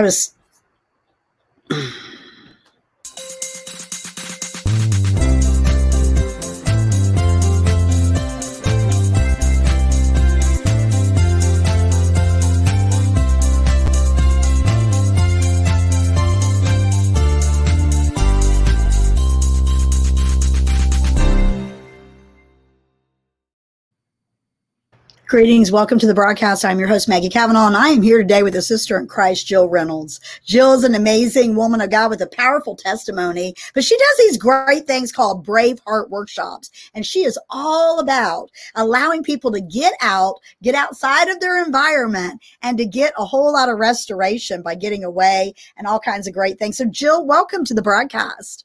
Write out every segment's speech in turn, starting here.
I was Greetings. Welcome to the broadcast. I'm your host, Maggie Cavanaugh, and I am here today with a sister in Christ, Jill Reynolds. Jill is an amazing woman of God with a powerful testimony, but she does these great things called Brave Heart Workshops. And she is all about allowing people to get out, get outside of their environment, and to get a whole lot of restoration by getting away and all kinds of great things. So, Jill, welcome to the broadcast.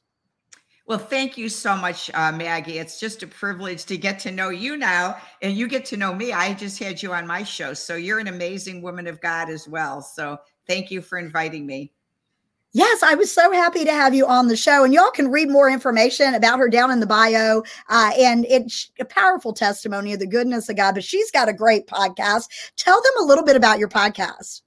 Well, thank you so much, uh, Maggie. It's just a privilege to get to know you now, and you get to know me. I just had you on my show. So you're an amazing woman of God as well. So thank you for inviting me. Yes, I was so happy to have you on the show. And y'all can read more information about her down in the bio. Uh, and it's a powerful testimony of the goodness of God. But she's got a great podcast. Tell them a little bit about your podcast.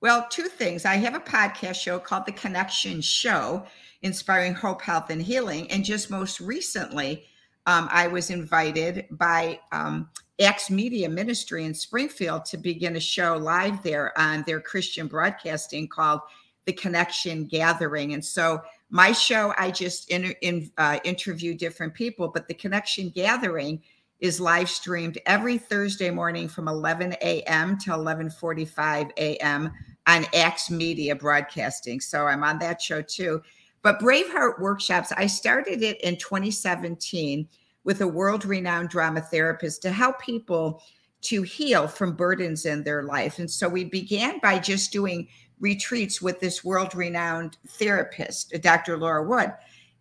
Well, two things. I have a podcast show called The Connection Show inspiring hope, health, and healing. And just most recently, um, I was invited by um, Acts Media Ministry in Springfield to begin a show live there on their Christian broadcasting called The Connection Gathering. And so my show, I just in, in, uh, interview different people, but The Connection Gathering is live streamed every Thursday morning from 11 a.m. to 11:45 a.m. on Acts Media Broadcasting. So I'm on that show too. But Braveheart Workshops, I started it in 2017 with a world renowned drama therapist to help people to heal from burdens in their life. And so we began by just doing retreats with this world renowned therapist, Dr. Laura Wood.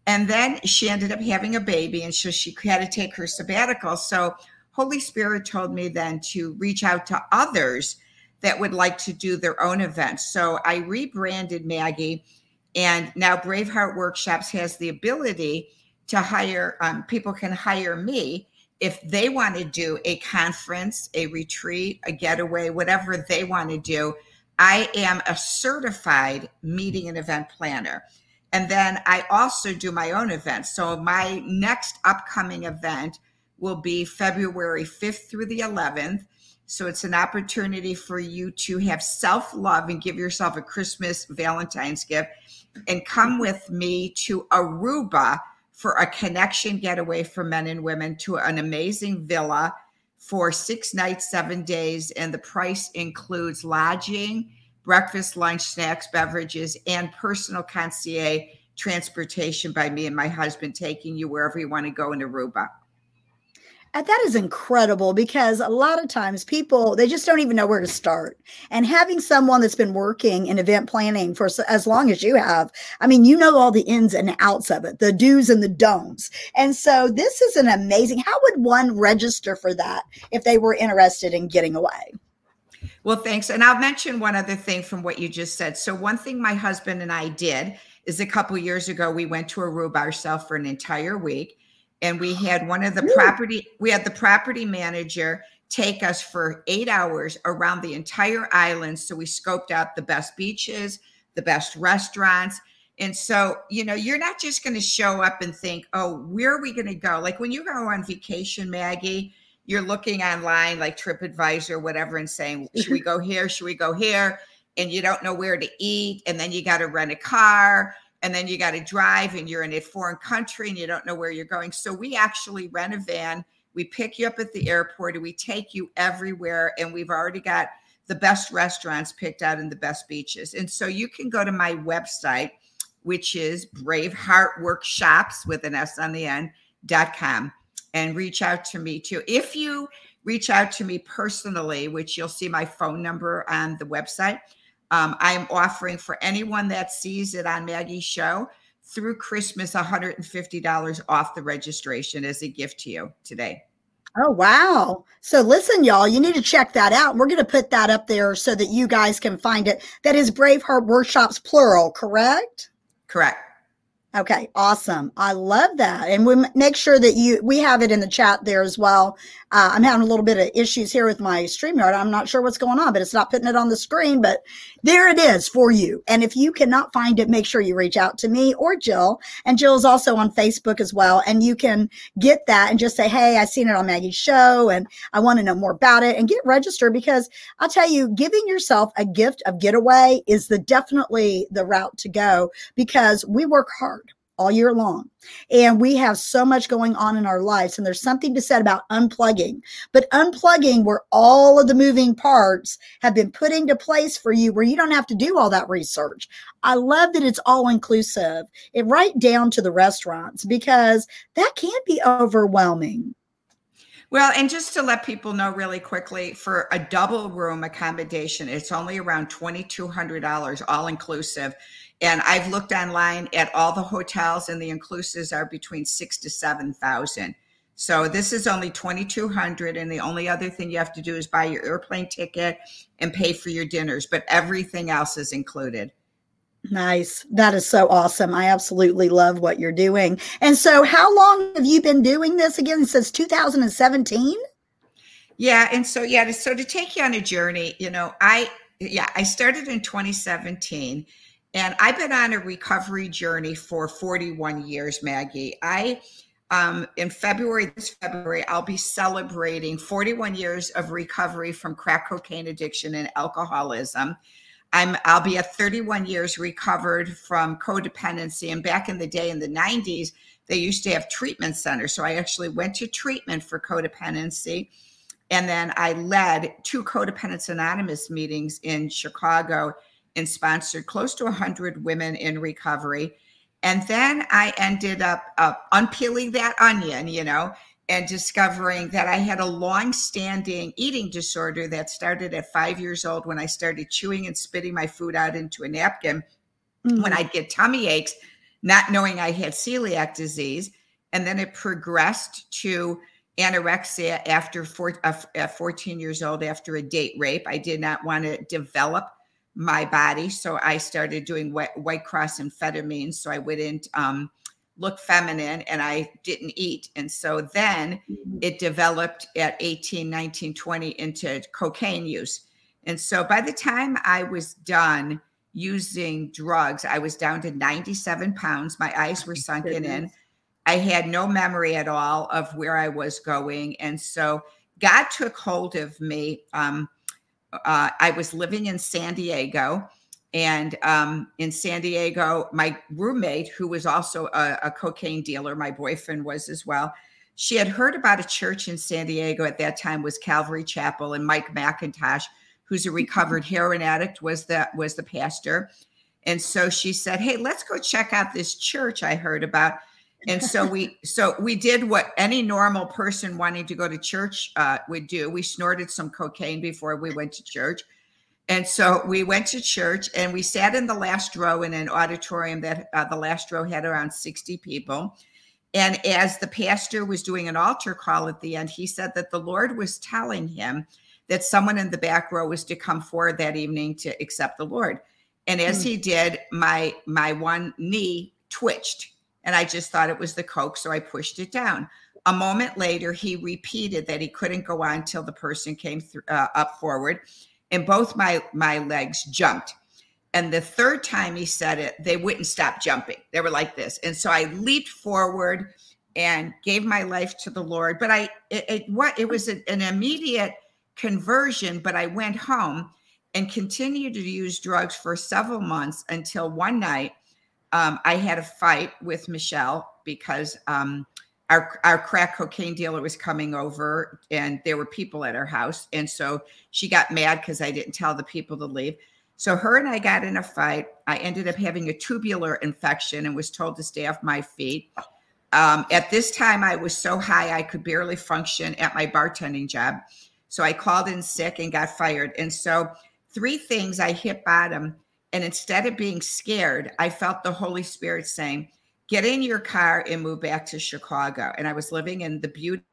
And then she ended up having a baby, and so she had to take her sabbatical. So Holy Spirit told me then to reach out to others that would like to do their own events. So I rebranded Maggie and now Braveheart Workshops has the ability to hire, um, people can hire me if they want to do a conference, a retreat, a getaway, whatever they want to do. I am a certified meeting and event planner. And then I also do my own events. So my next upcoming event will be February 5th through the 11th. So it's an opportunity for you to have self love and give yourself a Christmas Valentine's gift and come mm-hmm. with me to Aruba for a connection getaway for men and women to an amazing villa for six nights, seven days. And the price includes lodging, breakfast, lunch, snacks, beverages, and personal concierge transportation by me and my husband taking you wherever you want to go in Aruba. And that is incredible because a lot of times people they just don't even know where to start. And having someone that's been working in event planning for as long as you have, I mean, you know all the ins and outs of it, the do's and the don'ts. And so this is an amazing. How would one register for that if they were interested in getting away? Well, thanks. And I'll mention one other thing from what you just said. So one thing my husband and I did is a couple years ago we went to Aruba ourselves for an entire week and we had one of the property we had the property manager take us for eight hours around the entire island. So we scoped out the best beaches the best restaurants. And so you know you're not just going to show up and think oh where are we going to go? Like when you go on vacation maggie you're looking online like tripadvisor whatever and saying should we go here? Should we go here? And you don't know where to eat and then you got to rent a car and then you got to drive and you're in a foreign country and you don't know where you're going. So we actually rent a van. We pick you up at the airport and we take you everywhere. And we've already got the best restaurants picked out and the best beaches. And so you can go to my website, which is Braveheart Workshops with an S on the end dot com and reach out to me too. If you reach out to me personally, which you'll see my phone number on the website, um, I'm offering for anyone that sees it on Maggie's show through Christmas $150 off the registration as a gift to you today. Oh, wow. So listen, y'all, you need to check that out. We're going to put that up there so that you guys can find it. That is Braveheart Workshops, plural, correct? Correct. Okay, awesome. I love that. And we make sure that you, we have it in the chat there as well. Uh, I'm having a little bit of issues here with my StreamYard. I'm not sure what's going on, but it's not putting it on the screen, but there it is for you. And if you cannot find it, make sure you reach out to me or Jill. And Jill is also on Facebook as well. And you can get that and just say, Hey, I seen it on Maggie's show and I want to know more about it and get registered because I'll tell you, giving yourself a gift of getaway is the definitely the route to go because we work hard all year long. And we have so much going on in our lives. And there's something to said about unplugging, but unplugging where all of the moving parts have been put into place for you where you don't have to do all that research. I love that it's all inclusive. It right down to the restaurants because that can be overwhelming. Well, and just to let people know really quickly, for a double room accommodation, it's only around $2,200 all inclusive. And I've looked online at all the hotels, and the inclusives are between six to seven thousand. So this is only twenty two hundred, and the only other thing you have to do is buy your airplane ticket and pay for your dinners, but everything else is included. Nice. That is so awesome. I absolutely love what you're doing. And so, how long have you been doing this again? Since 2017? Yeah. And so, yeah, so to take you on a journey, you know, I, yeah, I started in 2017 and I've been on a recovery journey for 41 years, Maggie. I um, in February, this February, I'll be celebrating 41 years of recovery from crack cocaine addiction and alcoholism. I'm I'll be at 31 years recovered from codependency. And back in the day in the 90s, they used to have treatment centers. So I actually went to treatment for codependency. And then I led two Co-Dependents Anonymous meetings in Chicago and sponsored close to 100 women in recovery. And then I ended up uh, unpeeling that onion, you know, and discovering that I had a long standing eating disorder that started at five years old when I started chewing and spitting my food out into a napkin mm-hmm. when I'd get tummy aches, not knowing I had celiac disease. And then it progressed to anorexia after four, uh, 14 years old after a date rape. I did not want to develop my body. So I started doing white, white cross amphetamines. So I wouldn't um, look feminine and I didn't eat. And so then mm-hmm. it developed at 18, 19, 20 into cocaine use. And so by the time I was done using drugs, I was down to 97 pounds. My eyes were sunken in. I had no memory at all of where I was going. And so God took hold of me. Um, uh, I was living in San Diego. And um, in San Diego, my roommate, who was also a, a, cocaine dealer, my boyfriend was as well, she had heard about a church in San Diego at that time was Calvary Chapel, and Mike MacIntosh, who's a recovered heroin addict, was the was the pastor. And so she said, "Hey, let's go check out this church I heard about." And so we so we did what any normal person wanting to go to church uh, would do. We snorted some cocaine before we went to church. And so we went to church and we sat in the last row in an auditorium that uh, the last row had around 60 people. And as the pastor was doing an altar call at the end he said that the lord was telling him that someone in the back row was to come forward that evening to accept the lord. And as mm. he did my my one knee twitched and I just thought it was the Coke. So I pushed it down. A moment later, he repeated that he couldn't go on until the person came th- uh, up forward, and both my my legs jumped. And the third time he said it, they wouldn't stop jumping. They were like this, and so I leaped forward and gave my life to the Lord. But I, it, it what it was an immediate conversion. But I went home and continued to use drugs for several months until one night um, I had a fight with Michelle because um, our our crack cocaine dealer was coming over, and there were people at our house, and so she got mad because I didn't tell the people to leave. So her and I got in a fight. I ended up having a tubular infection and was told to stay off my feet. Um, at this time, I was so high I could barely function at my bartending job. So I called in sick and got fired. And so three things I hit bottom and instead of being scared, I felt the Holy Spirit saying, Get in your car and move back to Chicago. And I was living in the beauty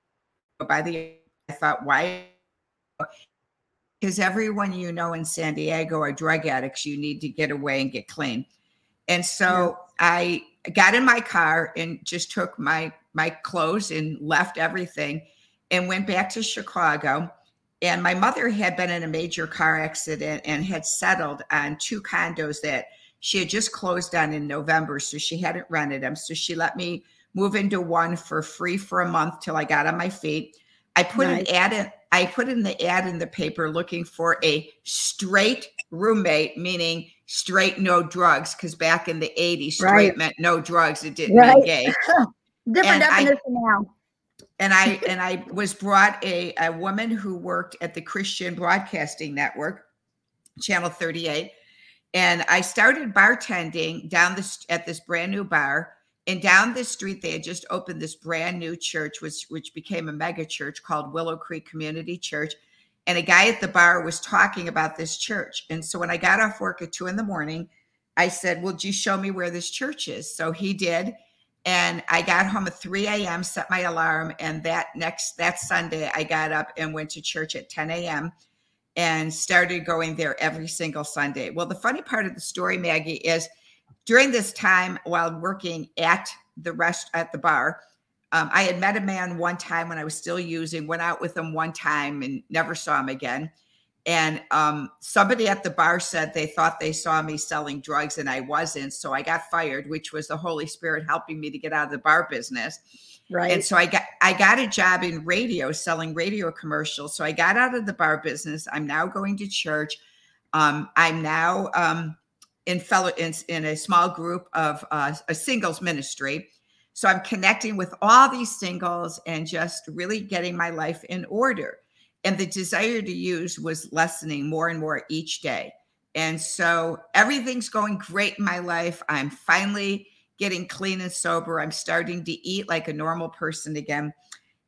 by the, I thought, why? Because everyone you know in San Diego are drug addicts. You need to get away and get clean. And so yeah. I got in my car and just took my my clothes and left everything and went back to Chicago. And my mother had been in a major car accident and had settled on two condos that she had just closed on in November. So she hadn't rented them. So she let me move into one for free for a month till I got on my feet. I put nice. an ad in, I put in the ad in the paper looking for a straight roommate, meaning straight no drugs, because back in the 80s, straight right. meant no drugs. It didn't right. mean gay. Different and definition I, now. And I and I was brought a, a woman who worked at the Christian Broadcasting Network, Channel 38. And I started bartending down this at this brand new bar. And down this street they had just opened this brand new church which which became a mega church called willow creek community church. And a guy at the bar was talking about this church. And so when i got off work at two in the morning i said well you show me where this church is? So he did and i got home at 3 a.m set my alarm and that next that sunday i got up and went to church at 10 a.m and started going there every single sunday. Well the funny part of the story maggie is during this time while working at the rest at the bar um, i had met a man one time when i was still using went out with him one time and never saw him again and um, somebody at the bar said they thought they saw me selling drugs and i wasn't so i got fired which was the holy spirit helping me to get out of the bar business. Right. and so i got i got a job in radio selling radio commercials. So i got out of the bar business. I'm now going to church. Um, i'm now um, in fellow in, in a small group of uh, a singles ministry. So I'm connecting with all these singles and just really getting my life in order. And the desire to use was lessening more and more each day. And so everything's going great in my life. I'm finally getting clean and sober. I'm starting to eat like a normal person again.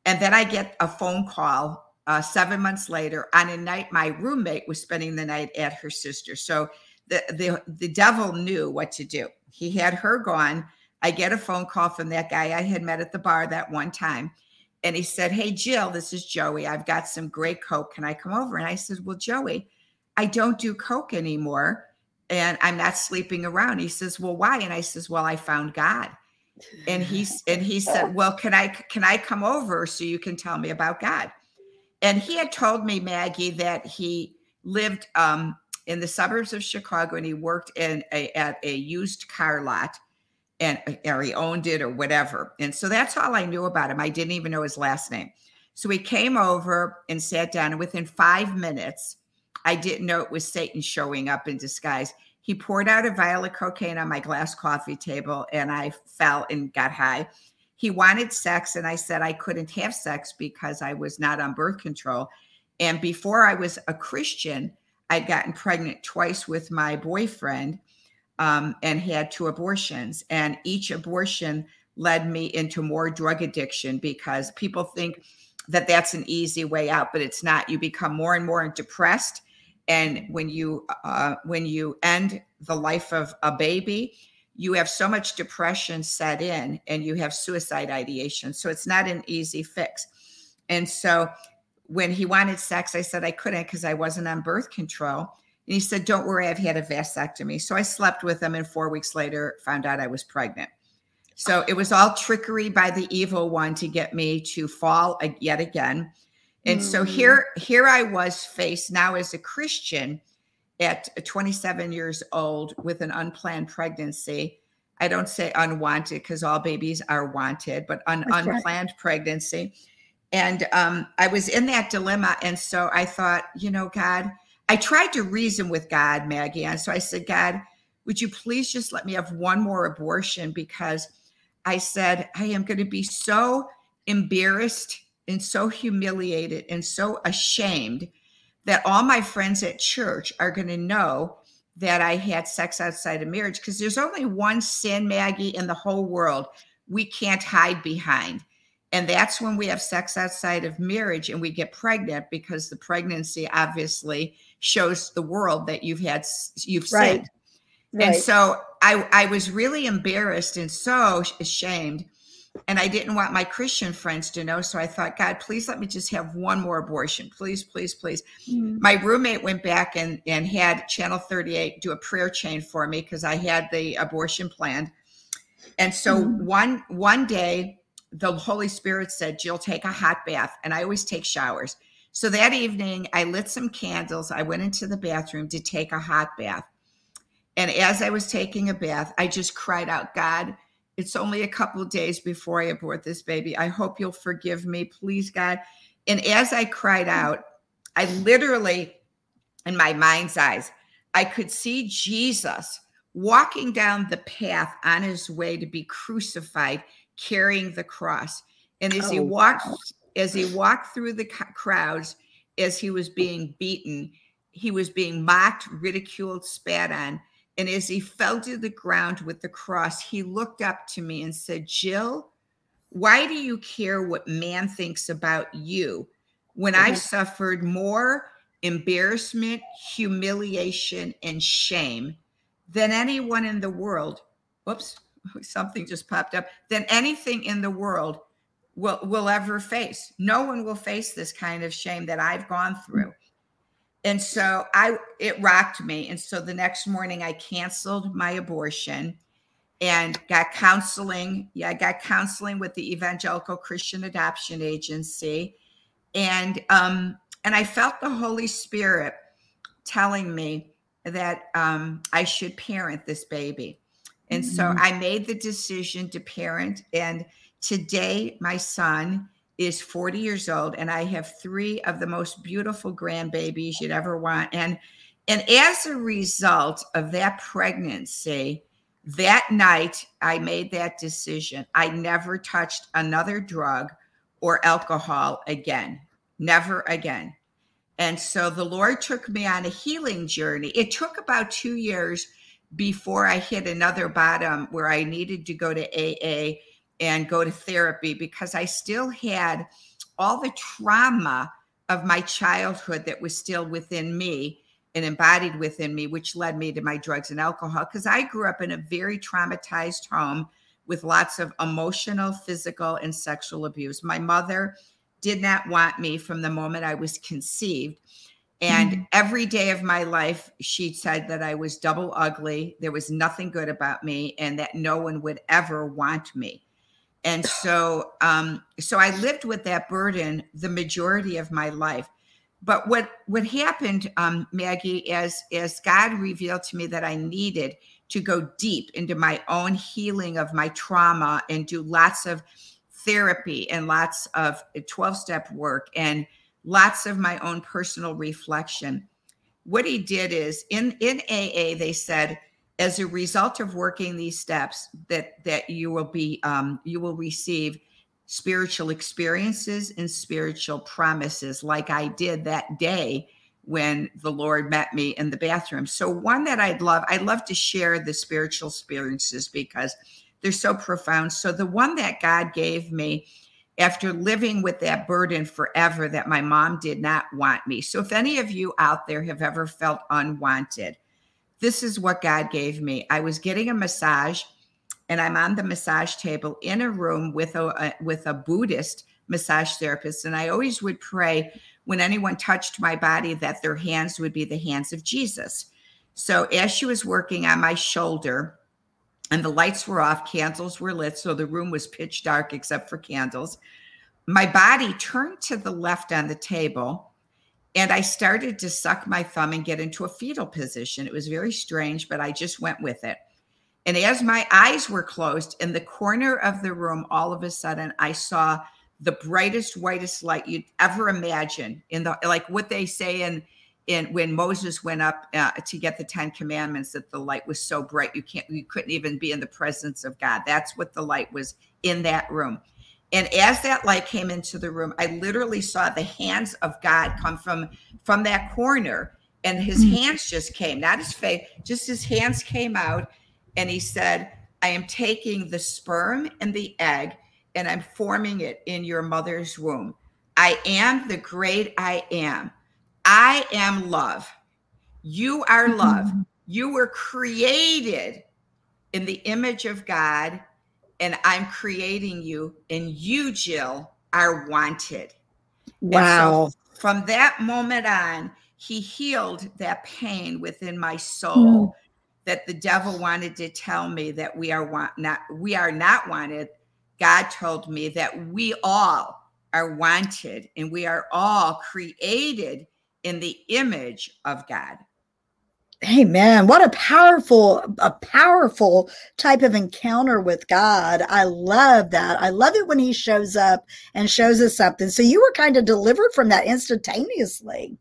And then I get a phone call uh, seven months later on a night my roommate was spending the night at her sister. So the, the the devil knew what to do. He had her gone. I get a phone call from that guy I had met at the bar that one time. And he said, Hey, Jill, this is Joey. I've got some great Coke. Can I come over? And I said, Well, Joey, I don't do Coke anymore. And I'm not sleeping around. He says, Well, why? And I says, Well, I found God. And he's and he said, Well, can I can I come over so you can tell me about God? And he had told me, Maggie, that he lived um, in the suburbs of Chicago and he worked in a, at a used car lot and or he owned it or whatever. And so that's all I knew about him. I didn't even know his last name. So he came over and sat down and within 5 minutes I didn't know it was Satan showing up in disguise. He poured out a vial of cocaine on my glass coffee table and I fell and got high. He wanted sex and I said I couldn't have sex because I was not on birth control. And before I was a Christian, I'd gotten pregnant twice with my boyfriend um, and had two abortions. And each abortion led me into more drug addiction because people think that that's an easy way out, but it's not. You become more and more depressed. And when you uh, when you end the life of a baby, you have so much depression set in, and you have suicide ideation. So it's not an easy fix. And so when he wanted sex, I said I couldn't because I wasn't on birth control. And he said, Don't worry, I've had a vasectomy. So I slept with him, and four weeks later, found out I was pregnant. So it was all trickery by the evil one to get me to fall yet again. And mm. so here, here I was faced now as a Christian at 27 years old with an unplanned pregnancy. I don't say unwanted because all babies are wanted, but an unplanned pregnancy and um, I was in that dilemma. And so I thought, you know, God, I tried to reason with God, Maggie. And so I said, God, would you please just let me have one more abortion? Because I said, I am going to be so embarrassed and so humiliated and so ashamed that all my friends at church are going to know that I had sex outside of marriage. Because there's only one sin, Maggie, in the whole world we can't hide behind and that's when we have sex outside of marriage and we get pregnant because the pregnancy obviously shows the world that you've had you've right. Right. And so I I was really embarrassed and so ashamed and I didn't want my Christian friends to know so I thought God please let me just have one more abortion please please please. Mm-hmm. My roommate went back and and had channel 38 do a prayer chain for me because I had the abortion planned And so mm-hmm. one one day the Holy Spirit said, Jill, take a hot bath. And I always take showers. So that evening, I lit some candles. I went into the bathroom to take a hot bath. And as I was taking a bath, I just cried out, God, it's only a couple of days before I abort this baby. I hope you'll forgive me, please, God. And as I cried out, I literally, in my mind's eyes, I could see Jesus walking down the path on his way to be crucified, carrying the cross. And as oh, he walked, wow. As he walked through the crowds, as he was being beaten, he was being mocked, ridiculed, spat on. And as he fell to the ground with the cross, he looked up to me and said, Jill, why do you care what man thinks about you when mm-hmm. I've suffered more embarrassment, humiliation, and shame than anyone in the world. Whoops, something just popped up. Than anything in the world will will ever face. No one will face this kind of shame that I've gone through. And so I it rocked me. And so the next morning I canceled my abortion and got counseling. Yeah, I got counseling with the Evangelical Christian Adoption Agency. And um and I felt the Holy Spirit telling me that um, I should parent this baby. And mm-hmm. so I made the decision to parent. And today, my son is 40 years old, and I have three of the most beautiful grandbabies you'd ever want. And and as a result of that pregnancy, that night I made that decision. I never touched another drug or alcohol again. Never again. And so the Lord took me on a healing journey. It took about two years before I hit another bottom where I needed to go to AA and go to therapy because I still had all the trauma of my childhood that was still within me and embodied within me, which led me to my drugs and alcohol. Because I grew up in a very traumatized home with lots of emotional, physical, and sexual abuse. My mother did not want me from the moment I was conceived. And mm-hmm. every day of my life, she said that I was double ugly. There was nothing good about me, and that no one would ever want me. And so, um, so I lived with that burden the majority of my life. But what what happened, um, Maggie, as as God revealed to me that I needed to go deep into my own healing of my trauma and do lots of therapy and lots of 12 step work and lots of my own personal reflection. What he did is in, in AA, they said, as a result of working these steps, that that you will be um, you will receive spiritual experiences and spiritual promises, like I did that day when the Lord met me in the bathroom. So one that I'd love, I'd love to share the spiritual experiences because they're so profound. So the one that God gave me after living with that burden forever that my mom did not want me. So if any of you out there have ever felt unwanted, this is what God gave me. I was getting a massage and I'm on the massage table in a room with a, a with a Buddhist massage therapist and I always would pray when anyone touched my body that their hands would be the hands of Jesus. So as she was working on my shoulder, and the lights were off, candles were lit, so the room was pitch dark except for candles. My body turned to the left on the table, and I started to suck my thumb and get into a fetal position. It was very strange, but I just went with it. And as my eyes were closed in the corner of the room, all of a sudden I saw the brightest, whitest light you'd ever imagine in the like what they say in in when Moses went up uh, to get the 10 commandments that the light was so bright you can't you couldn't even be in the presence of God. That's what the light was in that room. And as that light came into the room, I literally saw the hands of God come from from that corner and his mm-hmm. hands just came, not his face, just his hands came out and he said, "I am taking the sperm and the egg and I'm forming it in your mother's womb. I am the great I am." I am love. You are mm-hmm. love. You were created in the image of God, and I'm creating you, and you, Jill, are wanted. Wow. So from that moment on, he healed that pain within my soul. Mm. that the devil wanted to tell me that we are want, not we are not wanted, God told me that we all are wanted and we are all created in the image of God. Amen. What a powerful, a powerful type of encounter with God. I love that. I love it when he shows up and shows us something. So you were kind of delivered from that instantaneously.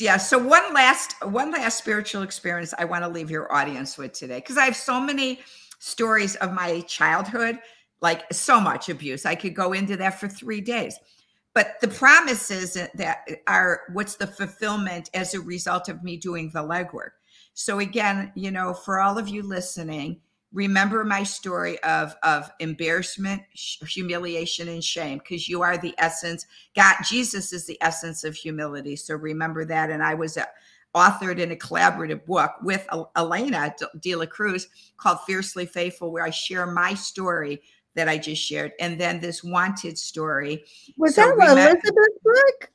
Yeah. So one last, one last spiritual experience I want to leave your audience with today, because I have so many stories of my childhood, like so much abuse. I could go into that for three days but the promises that are what's the fulfillment as a result of me doing the legwork? So again you know for all of you listening remember my story of of embarrassment humiliation and shame because you are the essence. God jesus is the essence of humility. So remember that. And i was a, authored in a collaborative book with elena de la cruz called fiercely faithful where i share my story that I just shared, and then this wanted story. Was so that Elizabeth's book?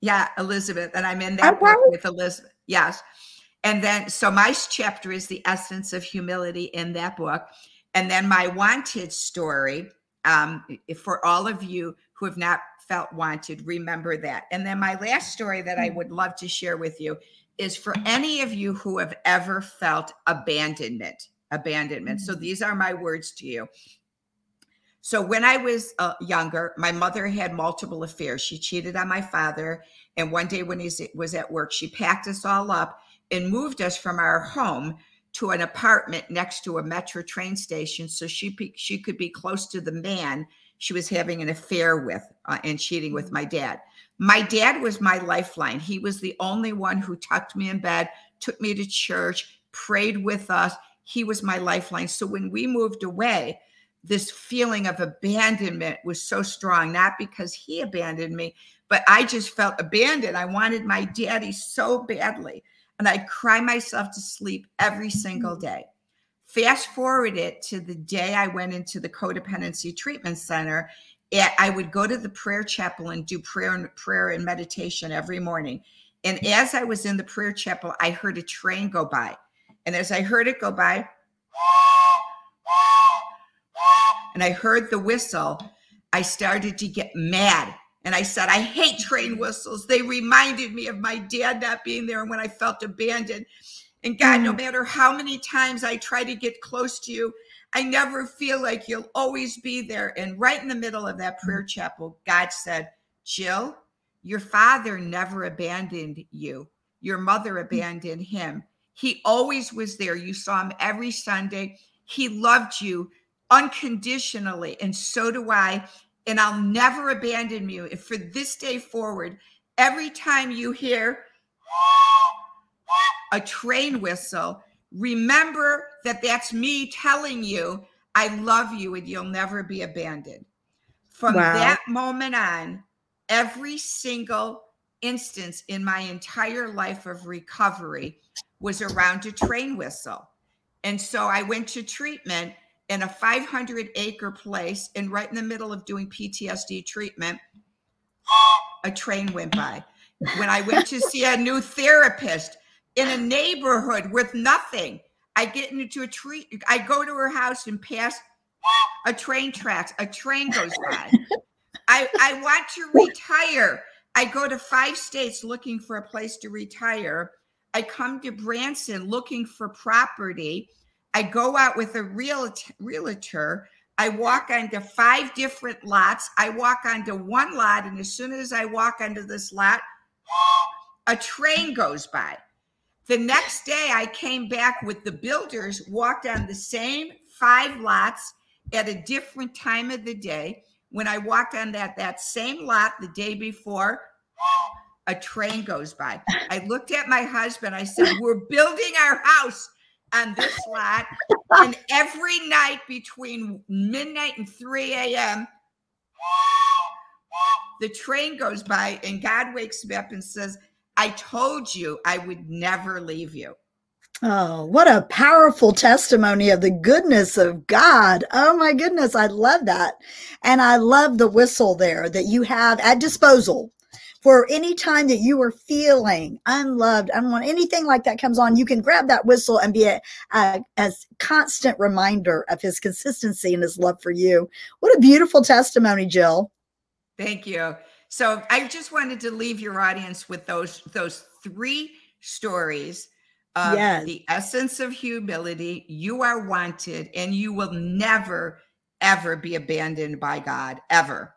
Yeah, Elizabeth, and I'm in that okay. book with Elizabeth. Yes, and then so my chapter is the essence of humility in that book, and then my wanted story. Um, for all of you who have not felt wanted, remember that. And then my last story that I hmm. would love to share with you is for any of you who have ever felt abandonment abandonment. So hmm. these are my words to you. So when I was uh, younger, my mother had multiple affairs. She cheated on my father, and one day when he was at work, she packed us all up and moved us from our home to an apartment next to a metro train station, so she she could be close to the man she was having an affair with uh, and cheating with my dad. My dad was my lifeline. He was the only one who tucked me in bed, took me to church, prayed with us. He was my lifeline. So when we moved away, this feeling of abandonment was so strong, not because he abandoned me, but I just felt abandoned. I wanted my daddy so badly. And I'd cry myself to sleep every single mm. day. Fast forward it to the day I went into the codependency treatment center. I would go to the prayer chapel and do prayer and prayer and meditation every morning. And as I was in the prayer chapel, I heard a train go by. And as I heard it go by, and I heard the whistle, I started to get mad. And I said, I hate train whistles. They reminded me of my dad not being there and when I felt abandoned. And God, mm. no matter how many times I try to get close to you, I never feel like you'll always be there. And right in the middle of that prayer mm. chapel, God said, Jill, your father never abandoned you. Your mother mm. abandoned him. He always was there. You saw him every Sunday. He loved you unconditionally. And so do I. And I'll never abandon you. If for this day forward, every time you hear a train whistle, remember that that's me telling you I love you and you'll never be abandoned. From wow. that moment on, every single instance in my entire life of recovery was around a train whistle. And so I went to treatment in a 500 acre place and right in the middle of doing PTSD treatment, a train went by. When I went to see a new therapist in a neighborhood with nothing, I get into a tree, I go to her house and pass a train tracks, a train goes by. I, I want to retire. I go to five states looking for a place to retire. I come to Branson looking for property. I go out with a real realtor. I walk onto five different lots. I walk onto one lot, and as soon as I walk onto this lot, a train goes by. The next day, I came back with the builders, walked on the same five lots at a different time of the day. When I walked on that that same lot the day before, a train goes by. I looked at my husband. I said, "We're building our house on this lot. and every night between midnight and 3 a.m., the train goes by, and God wakes me up and says, I told you I would never leave you. Oh, what a powerful testimony of the goodness of God. Oh my goodness, I love that. And I love the whistle there that you have at disposal for any time that you are feeling unloved, unwanted, anything like that comes on, you can grab that whistle and be a, a, a constant reminder of his consistency and his love for you. What a beautiful testimony, Jill. Thank you. So I just wanted to leave your audience with those those three stories of yes. the essence of humility. You are wanted, and you will never ever be abandoned by God ever.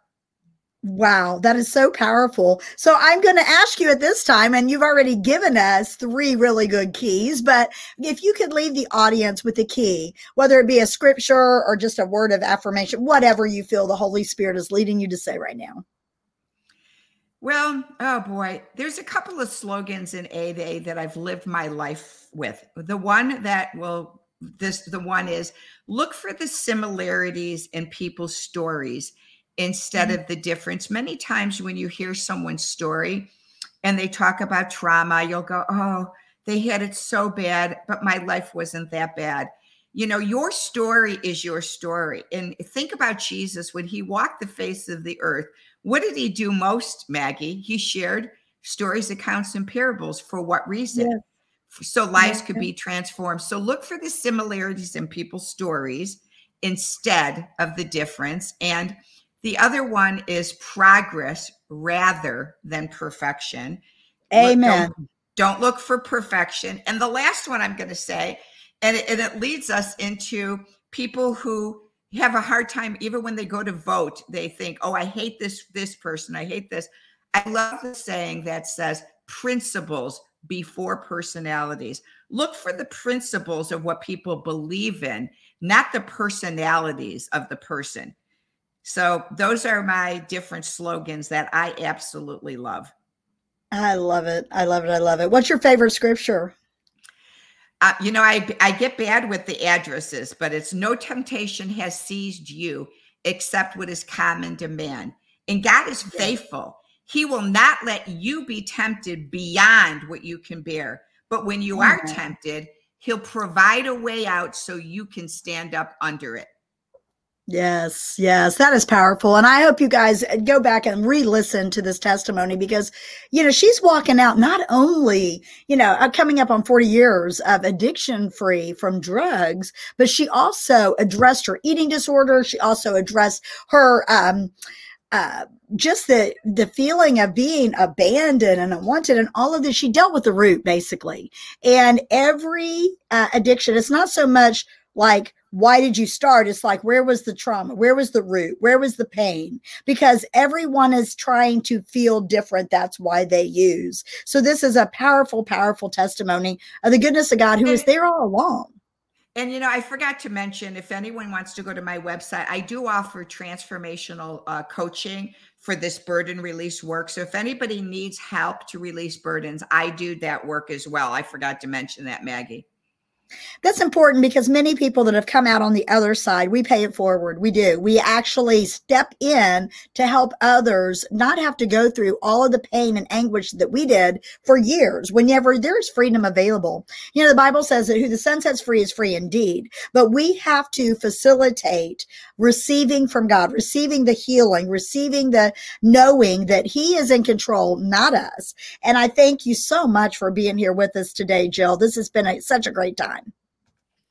Wow, that is so powerful. So I'm going to ask you at this time, and you've already given us three really good keys, but if you could leave the audience with a key, whether it be a scripture or just a word of affirmation, whatever you feel the Holy Spirit is leading you to say right now. Well, oh boy, there's a couple of slogans in AA that I've lived my life with. The one that will this the one is look for the similarities in people's stories instead mm-hmm. of the difference. Many times when you hear someone's story and they talk about trauma, you'll go, "Oh, they had it so bad, but my life wasn't that bad." You know, your story is your story. And think about Jesus when he walked the face of the earth what did he do most, Maggie? He shared stories, accounts, and parables. For what reason? Yes. So lives yes. could be transformed. So look for the similarities in people's stories instead of the difference. And the other one is progress rather than perfection. Amen. Look, don't, don't, look for perfection. And the last one I'm going to say, and it, and it leads us into people who have a hard time even when they go to vote they think oh i hate this this person i hate this i love the saying that says principles before personalities look for the principles of what people believe in not the personalities of the person so those are my different slogans that i absolutely love i love it i love it i love it what's your favorite scripture uh, you know, I I get bad with the addresses, but it's no temptation has seized you except what is common to man. And God is faithful. He will not let you be tempted beyond what you can bear. But when you are tempted, he'll provide a way out so you can stand up under it. Yes, yes, that is powerful. And I hope you guys go back and re listen to this testimony because, you know, she's walking out not only, you know, uh, coming up on 40 years of addiction free from drugs, but she also addressed her eating disorder. She also addressed her, um, uh, just the the feeling of being abandoned and unwanted and all of this she dealt with the root basically and every uh, addiction it's not so much like why did you start? It's like where was the trauma? Where was the root? Where was the pain? Because everyone is trying to feel different. That's why they use. So this is a powerful powerful testimony of the goodness of god who is there all along. And you know i forgot to mention if anyone wants to go to my website i do offer transformational uh, coaching for this burden release work. So if anybody needs help to release burdens i do that work as well. I forgot to mention that maggie that's important because many people that have come out on the other side, we pay it forward. We do. We actually step in to help others not have to go through all of the pain and anguish that we did for years whenever there's freedom available. You know, the Bible says that who the Son sets free is free indeed, but we have to facilitate receiving from God, receiving the healing, receiving the knowing that He is in control, not us. And I thank you so much for being here with us today, Jill. This has been a, such a great time.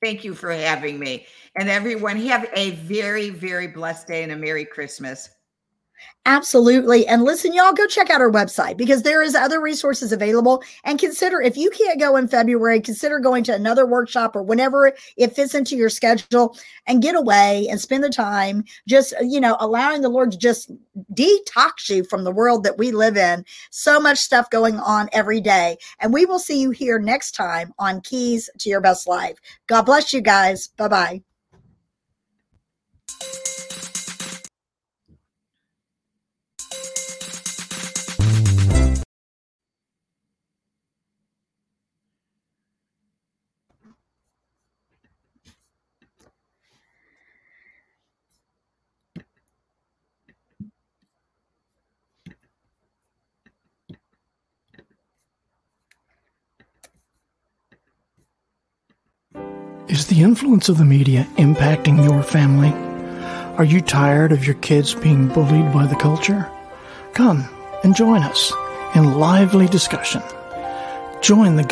Thank you for having me. And everyone, have a very, very blessed day and a Merry Christmas. Absolutely. And listen, y'all go check out our website because there is other resources available. And consider if you can't go in February, consider going to another workshop or whenever it fits into your schedule and get away and spend the time just, you know, allowing the Lord to just detox you from the world that we live in. So much stuff going on every day. And we will see you here next time on Keys to Your Best Life. God bless you guys. Bye bye. Influence of the media impacting your family? Are you tired of your kids being bullied by the culture? Come, and join us in lively discussion. Join the